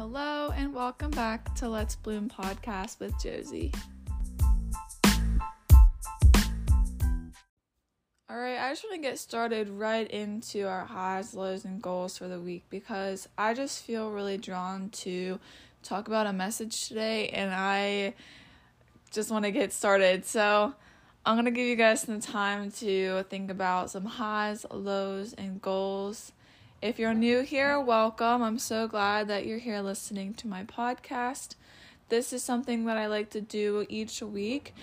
hello, and welcome back to Let's Bloom podcast with Josie. All right, I just want to get started right into our highs, lows, and goals for the week because I just feel really drawn to talk about a message today and I just want to get started. So, I'm going to give you guys some time to think about some highs, lows, and goals if you're new here, welcome. I'm so glad that you're here listening to my podcast. This is something that I like to do each week.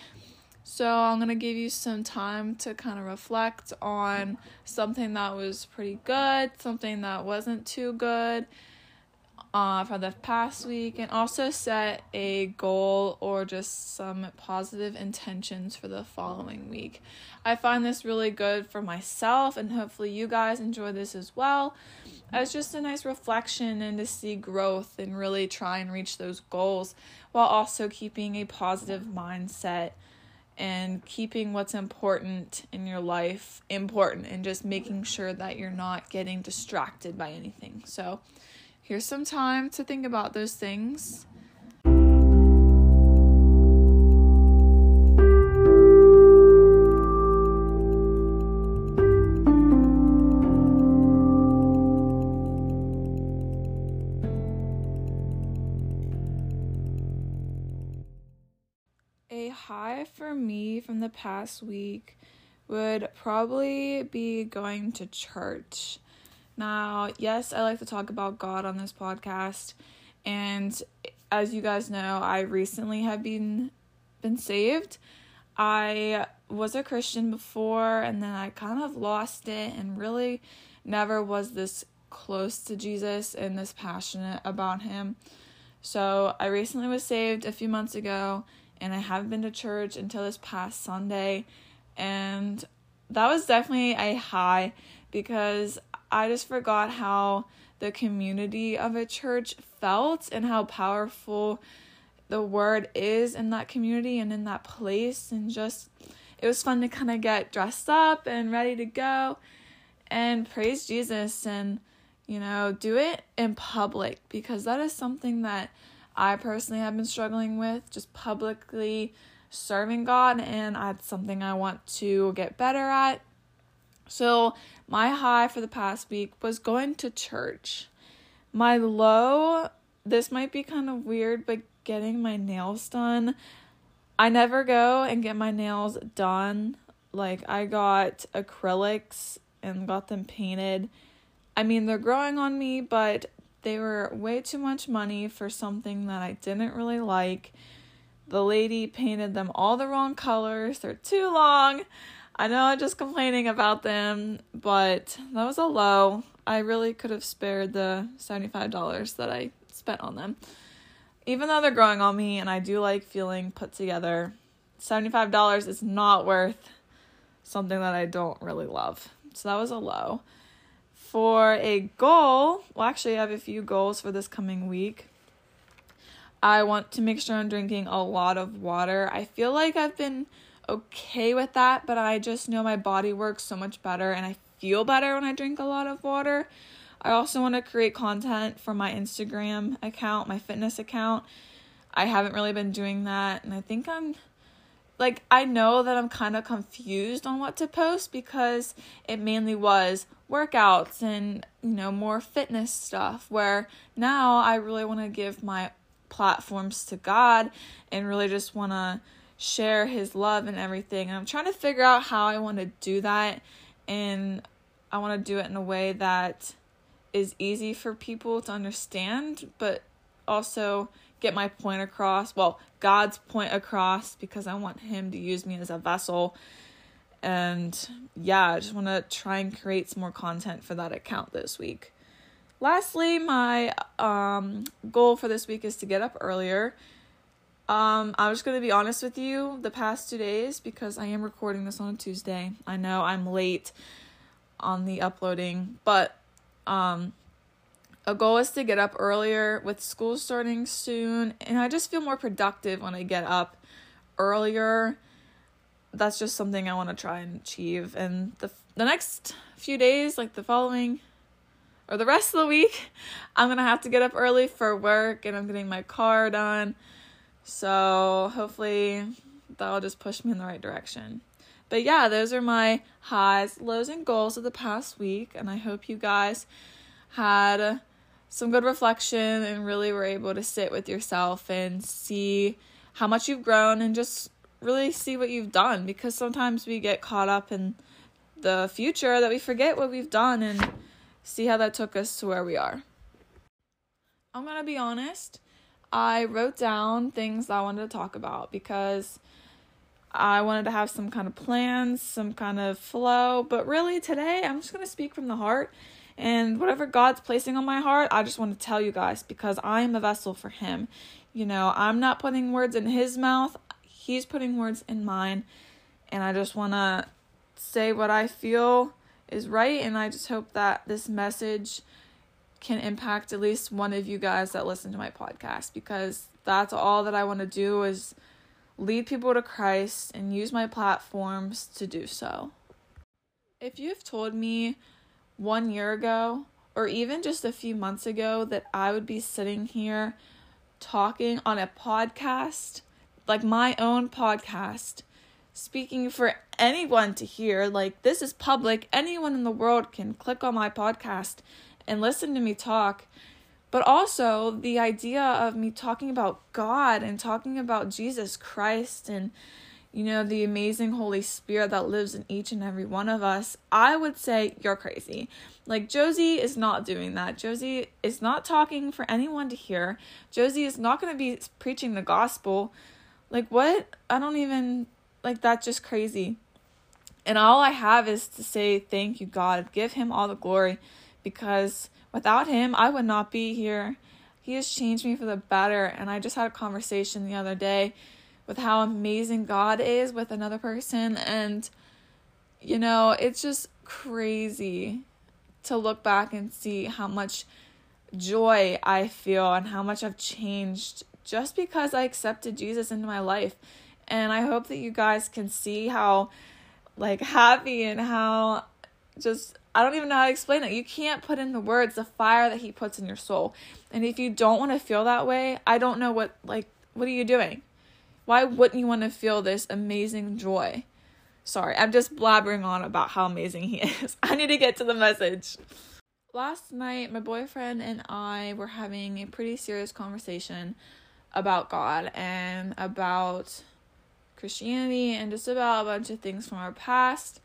So, I'm going to give you some time to kind of reflect on something that was pretty good, something that wasn't too good, uh, for the past week and also set a goal or just some positive intentions for the following week. I find this really good for myself and hopefully you guys enjoy this as well as just a nice reflection and to see growth and really try and reach those goals while also keeping a positive mindset and keeping what's important in your life important and just making sure that you're not getting distracted by anything. So, Here's some time to think about those things. A high for me from the past week would probably be going to church. Now, yes, I like to talk about God on this podcast, and as you guys know, I recently have been been saved. I was a Christian before and then I kind of lost it and really never was this close to Jesus and this passionate about him. So, I recently was saved a few months ago and I haven't been to church until this past Sunday and that was definitely a high because I just forgot how the community of a church felt and how powerful the word is in that community and in that place. And just it was fun to kind of get dressed up and ready to go. And praise Jesus and you know do it in public because that is something that I personally have been struggling with just publicly serving God and that's something I want to get better at. So, my high for the past week was going to church. My low, this might be kind of weird, but getting my nails done. I never go and get my nails done. Like, I got acrylics and got them painted. I mean, they're growing on me, but they were way too much money for something that I didn't really like. The lady painted them all the wrong colors, they're too long. I know I'm just complaining about them, but that was a low. I really could have spared the $75 that I spent on them. Even though they're growing on me and I do like feeling put together, $75 is not worth something that I don't really love. So that was a low. For a goal, well, actually, I have a few goals for this coming week. I want to make sure I'm drinking a lot of water. I feel like I've been okay with that, but I just know my body works so much better and I feel better when I drink a lot of water. I also want to create content for my Instagram account, my fitness account. I haven't really been doing that, and I think I'm like, I know that I'm kind of confused on what to post because it mainly was workouts and, you know, more fitness stuff. Where now I really want to give my platforms to God and really just want to share his love and everything. And I'm trying to figure out how I want to do that. And I want to do it in a way that is easy for people to understand, but also get my point across. Well, God's point across because I want Him to use me as a vessel. And yeah, I just want to try and create some more content for that account this week. Lastly, my um, goal for this week is to get up earlier um, I'm just gonna be honest with you the past two days because I am recording this on a Tuesday. I know I'm late on the uploading, but um, a goal is to get up earlier with school starting soon, and I just feel more productive when I get up earlier. That's just something I want to try and achieve. And the the next few days, like the following or the rest of the week, I'm going to have to get up early for work and I'm getting my car done. So hopefully that'll just push me in the right direction. But yeah, those are my highs, lows, and goals of the past week. And I hope you guys had some good reflection and really were able to sit with yourself and see how much you've grown and just really see what you've done because sometimes we get caught up in the future that we forget what we've done and see how that took us to where we are. I'm going to be honest, I wrote down things I wanted to talk about because I wanted to have some kind of plans, some kind of flow, but really today I'm just going to speak from the heart and whatever God's placing on my heart, I just want to tell you guys because I am a vessel for Him. You know, I'm not putting words in His mouth, He's putting words in mine. And I just want to say what I feel is right. And I just hope that this message can impact at least one of you guys that listen to my podcast because that's all that I want to do is lead people to Christ and use my platforms to do so. If you've told me one year ago or even just a few months ago that I would be sitting here talking on a podcast, like my own podcast, speaking for anyone to hear. Like, this is public. Anyone in the world can click on my podcast and listen to me talk. But also, the idea of me talking about God and talking about Jesus Christ and you know, the amazing Holy Spirit that lives in each and every one of us, I would say you're crazy. Like, Josie is not doing that. Josie is not talking for anyone to hear. Josie is not going to be preaching the gospel. Like, what? I don't even, like, that's just crazy. And all I have is to say, thank you, God. Give him all the glory because without him, I would not be here. He has changed me for the better. And I just had a conversation the other day with how amazing God is with another person. And, you know, it's just crazy to look back and see how much joy I feel and how much I've changed just because I accepted Jesus into my life. And I hope that you guys can see how like happy and how just I don't even know how to explain it. You can't put in the words the fire that he puts in your soul. And if you don't want to feel that way, I don't know what like what are you doing? Why wouldn't you want to feel this amazing joy? Sorry, I'm just blabbering on about how amazing he is. I need to get to the message. Last night, my boyfriend and I were having a pretty serious conversation about God and about Christianity and just about a bunch of things from our past.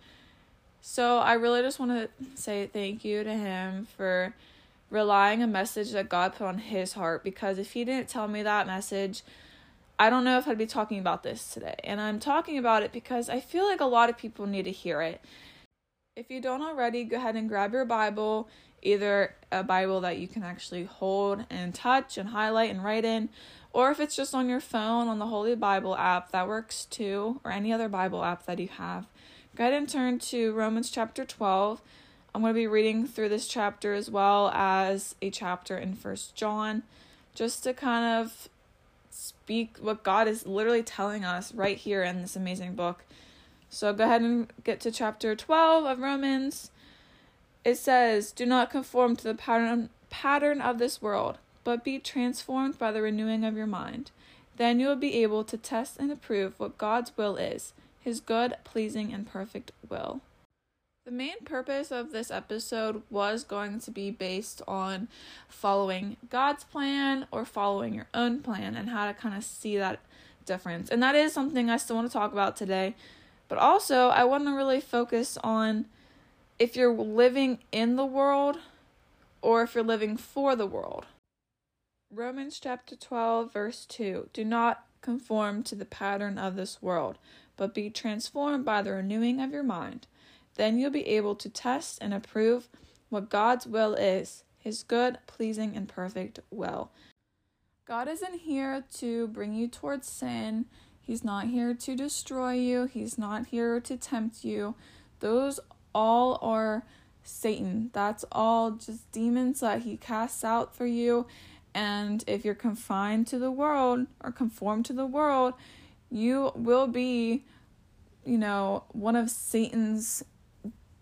So I really just want to say thank you to him for relying a message that God put on his heart because if he didn't tell me that message, I don't know if I'd be talking about this today. And I'm talking about it because I feel like a lot of people need to hear it. If you don't already, go ahead and grab your Bible, either a Bible that you can actually hold and touch and highlight and write in, or if it's just on your phone on the Holy Bible app, that works too, or any other Bible app that you have. Go ahead and turn to Romans chapter 12. I'm going to be reading through this chapter as well as a chapter in First John, just to kind of speak what God is literally telling us right here in this amazing book. So go ahead and get to chapter 12 of Romans. It says, "Do not conform to the pattern pattern of this world, but be transformed by the renewing of your mind. Then you will be able to test and approve what God's will is, his good, pleasing, and perfect will." The main purpose of this episode was going to be based on following God's plan or following your own plan and how to kind of see that difference. And that is something I still want to talk about today. But also, I want to really focus on if you're living in the world or if you're living for the world. Romans chapter 12, verse 2 Do not conform to the pattern of this world, but be transformed by the renewing of your mind then you'll be able to test and approve what God's will is, his good, pleasing, and perfect will. God isn't here to bring you towards sin. He's not here to destroy you. He's not here to tempt you. Those all are Satan. That's all just demons that he casts out for you. And if you're confined to the world or conform to the world, you will be, you know, one of Satan's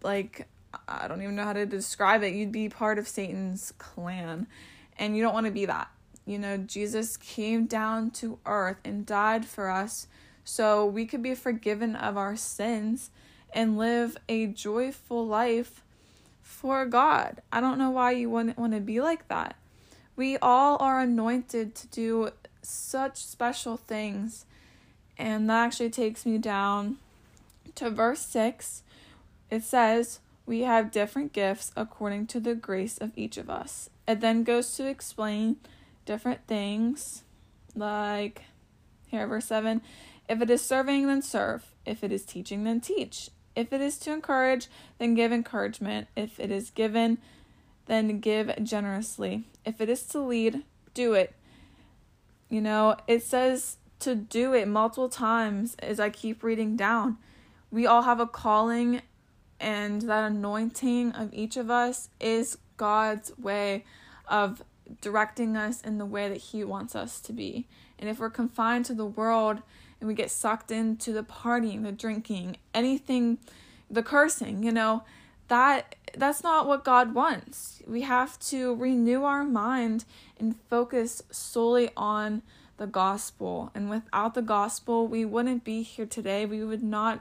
like I don't even know how to describe it. You'd be part of Satan's clan, and you don't want to be that. You know, Jesus came down to earth and died for us so we could be forgiven of our sins and live a joyful life for God. I don't know why you wouldn't want to be like that. We all are anointed to do such special things. And that actually takes me down to verse 6. It says, We have different gifts according to the grace of each of us. It then goes to explain different things, like here, verse 7 If it is serving, then serve. If it is teaching, then teach. If it is to encourage, then give encouragement. If it is given, then give generously. If it is to lead, do it. You know, it says to do it multiple times as I keep reading down. We all have a calling, and that anointing of each of us is God's way of directing us in the way that He wants us to be. And if we're confined to the world and we get sucked into the partying, the drinking, anything, the cursing, you know, that that's not what God wants. We have to renew our mind and focus solely on the gospel. And without the gospel, we wouldn't be here today. We would not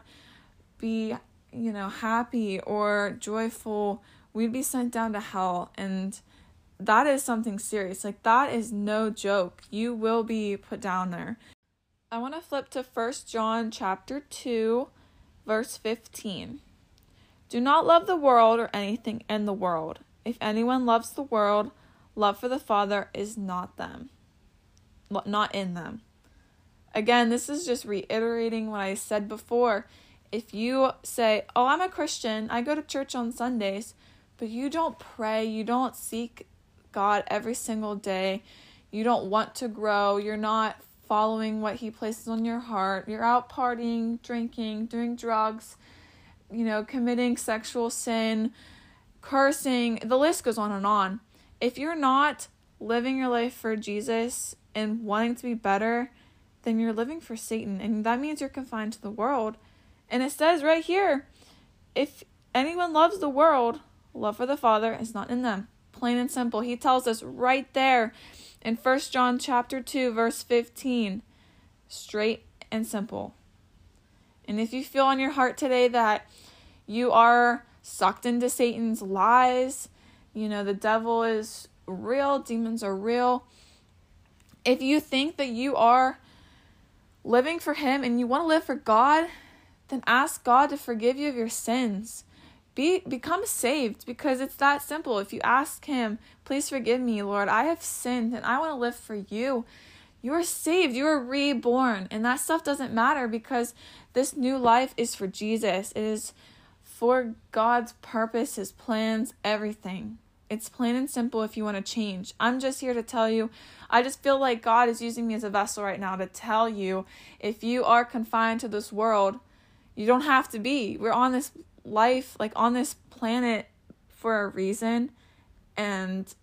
be, you know, happy or joyful. We'd be sent down to hell and that is something serious. Like that is no joke. You will be put down there. I want to flip to First John chapter 2 verse 15. Do not love the world or anything in the world. If anyone loves the world, love for the Father is not them. Not in them. Again, this is just reiterating what I said before. If you say, "Oh, I'm a Christian. I go to church on Sundays," but you don't pray, you don't seek God every single day. You don't want to grow. You're not following what He places on your heart. You're out partying, drinking, doing drugs, you know, committing sexual sin, cursing. The list goes on and on. If you're not living your life for Jesus and wanting to be better, then you're living for Satan. And that means you're confined to the world. And it says right here if anyone loves the world, love for the Father is not in them plain and simple. He tells us right there in First John chapter 2 verse 15, straight and simple. And if you feel in your heart today that you are sucked into Satan's lies, you know, the devil is real, demons are real. If you think that you are living for him and you want to live for God, then ask God to forgive you of your sins be become saved because it's that simple. If you ask him, "Please forgive me, Lord. I have sinned and I want to live for you." You are saved. You are reborn. And that stuff doesn't matter because this new life is for Jesus. It is for God's purpose, his plans, everything. It's plain and simple if you want to change. I'm just here to tell you, I just feel like God is using me as a vessel right now to tell you if you are confined to this world, you don't have to be. We're on this life like on this planet for a reason and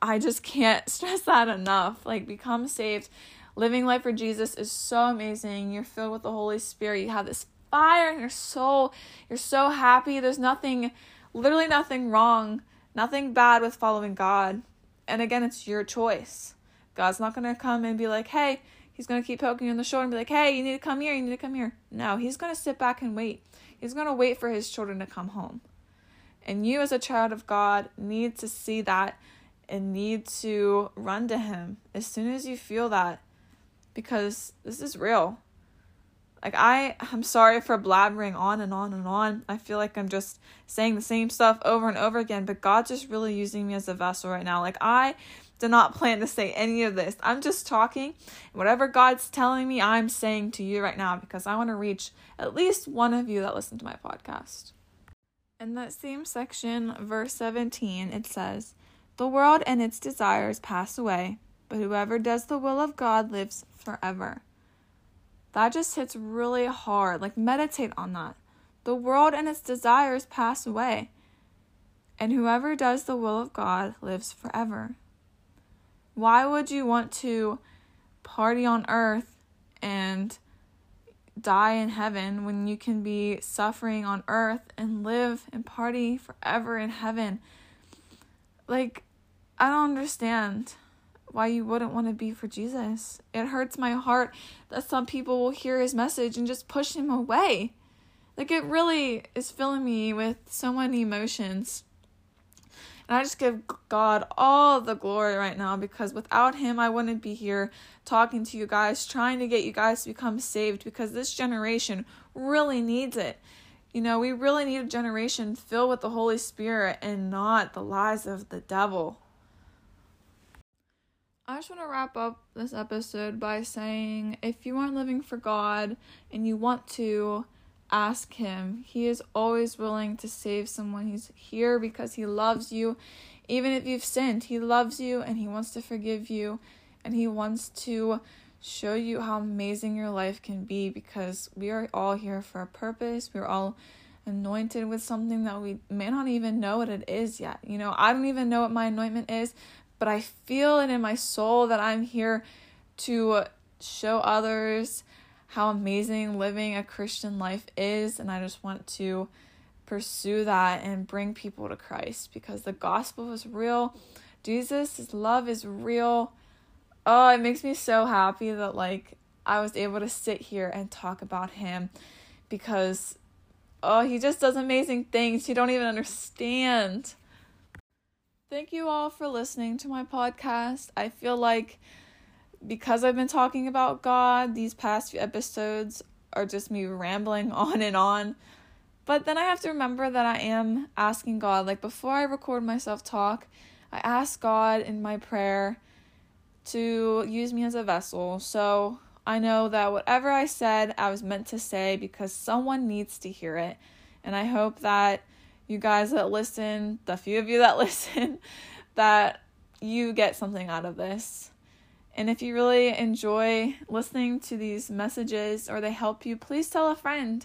I just can't stress that enough. Like become saved. Living life for Jesus is so amazing. You're filled with the Holy Spirit. You have this fire in your soul. You're so happy. There's nothing literally nothing wrong, nothing bad with following God. And again, it's your choice. God's not going to come and be like, "Hey, he's going to keep poking you in the shoulder and be like, "Hey, you need to come here. You need to come here." No, he's going to sit back and wait. He's going to wait for his children to come home. And you, as a child of God, need to see that and need to run to him as soon as you feel that because this is real. Like I I'm sorry for blabbering on and on and on. I feel like I'm just saying the same stuff over and over again, but God's just really using me as a vessel right now. Like I did not plan to say any of this. I'm just talking. Whatever God's telling me, I'm saying to you right now because I want to reach at least one of you that listen to my podcast. In that same section, verse 17, it says, The world and its desires pass away, but whoever does the will of God lives forever. That just hits really hard. Like, meditate on that. The world and its desires pass away, and whoever does the will of God lives forever. Why would you want to party on earth and die in heaven when you can be suffering on earth and live and party forever in heaven? Like, I don't understand why you wouldn't want to be for Jesus. It hurts my heart that some people will hear his message and just push him away. Like, it really is filling me with so many emotions. And I just give God all the glory right now because without Him, I wouldn't be here talking to you guys, trying to get you guys to become saved because this generation really needs it. You know, we really need a generation filled with the Holy Spirit and not the lies of the devil. I just want to wrap up this episode by saying if you aren't living for God and you want to, ask Him. He is always willing to save someone. He's here because He loves you. Even if you've sinned, He loves you and He wants to forgive you and He wants to show you how amazing your life can be because we are all here for a purpose. We're all anointed with something that we may not even know what it is yet. You know, I don't even know what my anointment is, but I feel it in my soul that I'm here to show others how amazing living a Christian life is, and I just want to pursue that and bring people to Christ because the gospel is real. Jesus' love is real. Oh, it makes me so happy that like I was able to sit here and talk about him because oh, he just does amazing things you don't even understand. Thank you all for listening to my podcast. I feel like because I've been talking about God, these past few episodes are just me rambling on and on. But then I have to remember that I am asking God, like before I record myself talk, I ask God in my prayer to use me as a vessel. So I know that whatever I said, I was meant to say because someone needs to hear it. And I hope that you guys that listen, the few of you that listen, that you get something out of this. And if you really enjoy listening to these messages or they help you, please tell a friend.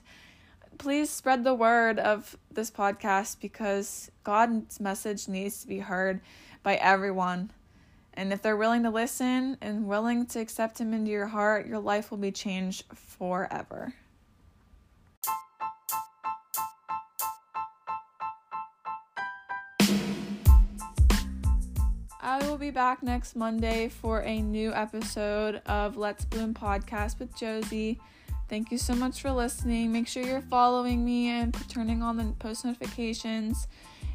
Please spread the word of this podcast because God's message needs to be heard by everyone. And if they're willing to listen and willing to accept Him into your heart, your life will be changed forever. I will be back next Monday for a new episode of Let's Bloom podcast with Josie. Thank you so much for listening. Make sure you're following me and turning on the post notifications.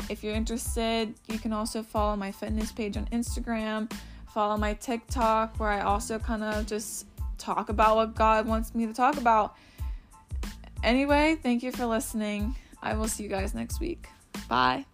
If you're interested, you can also follow my fitness page on Instagram, follow my TikTok, where I also kind of just talk about what God wants me to talk about. Anyway, thank you for listening. I will see you guys next week. Bye.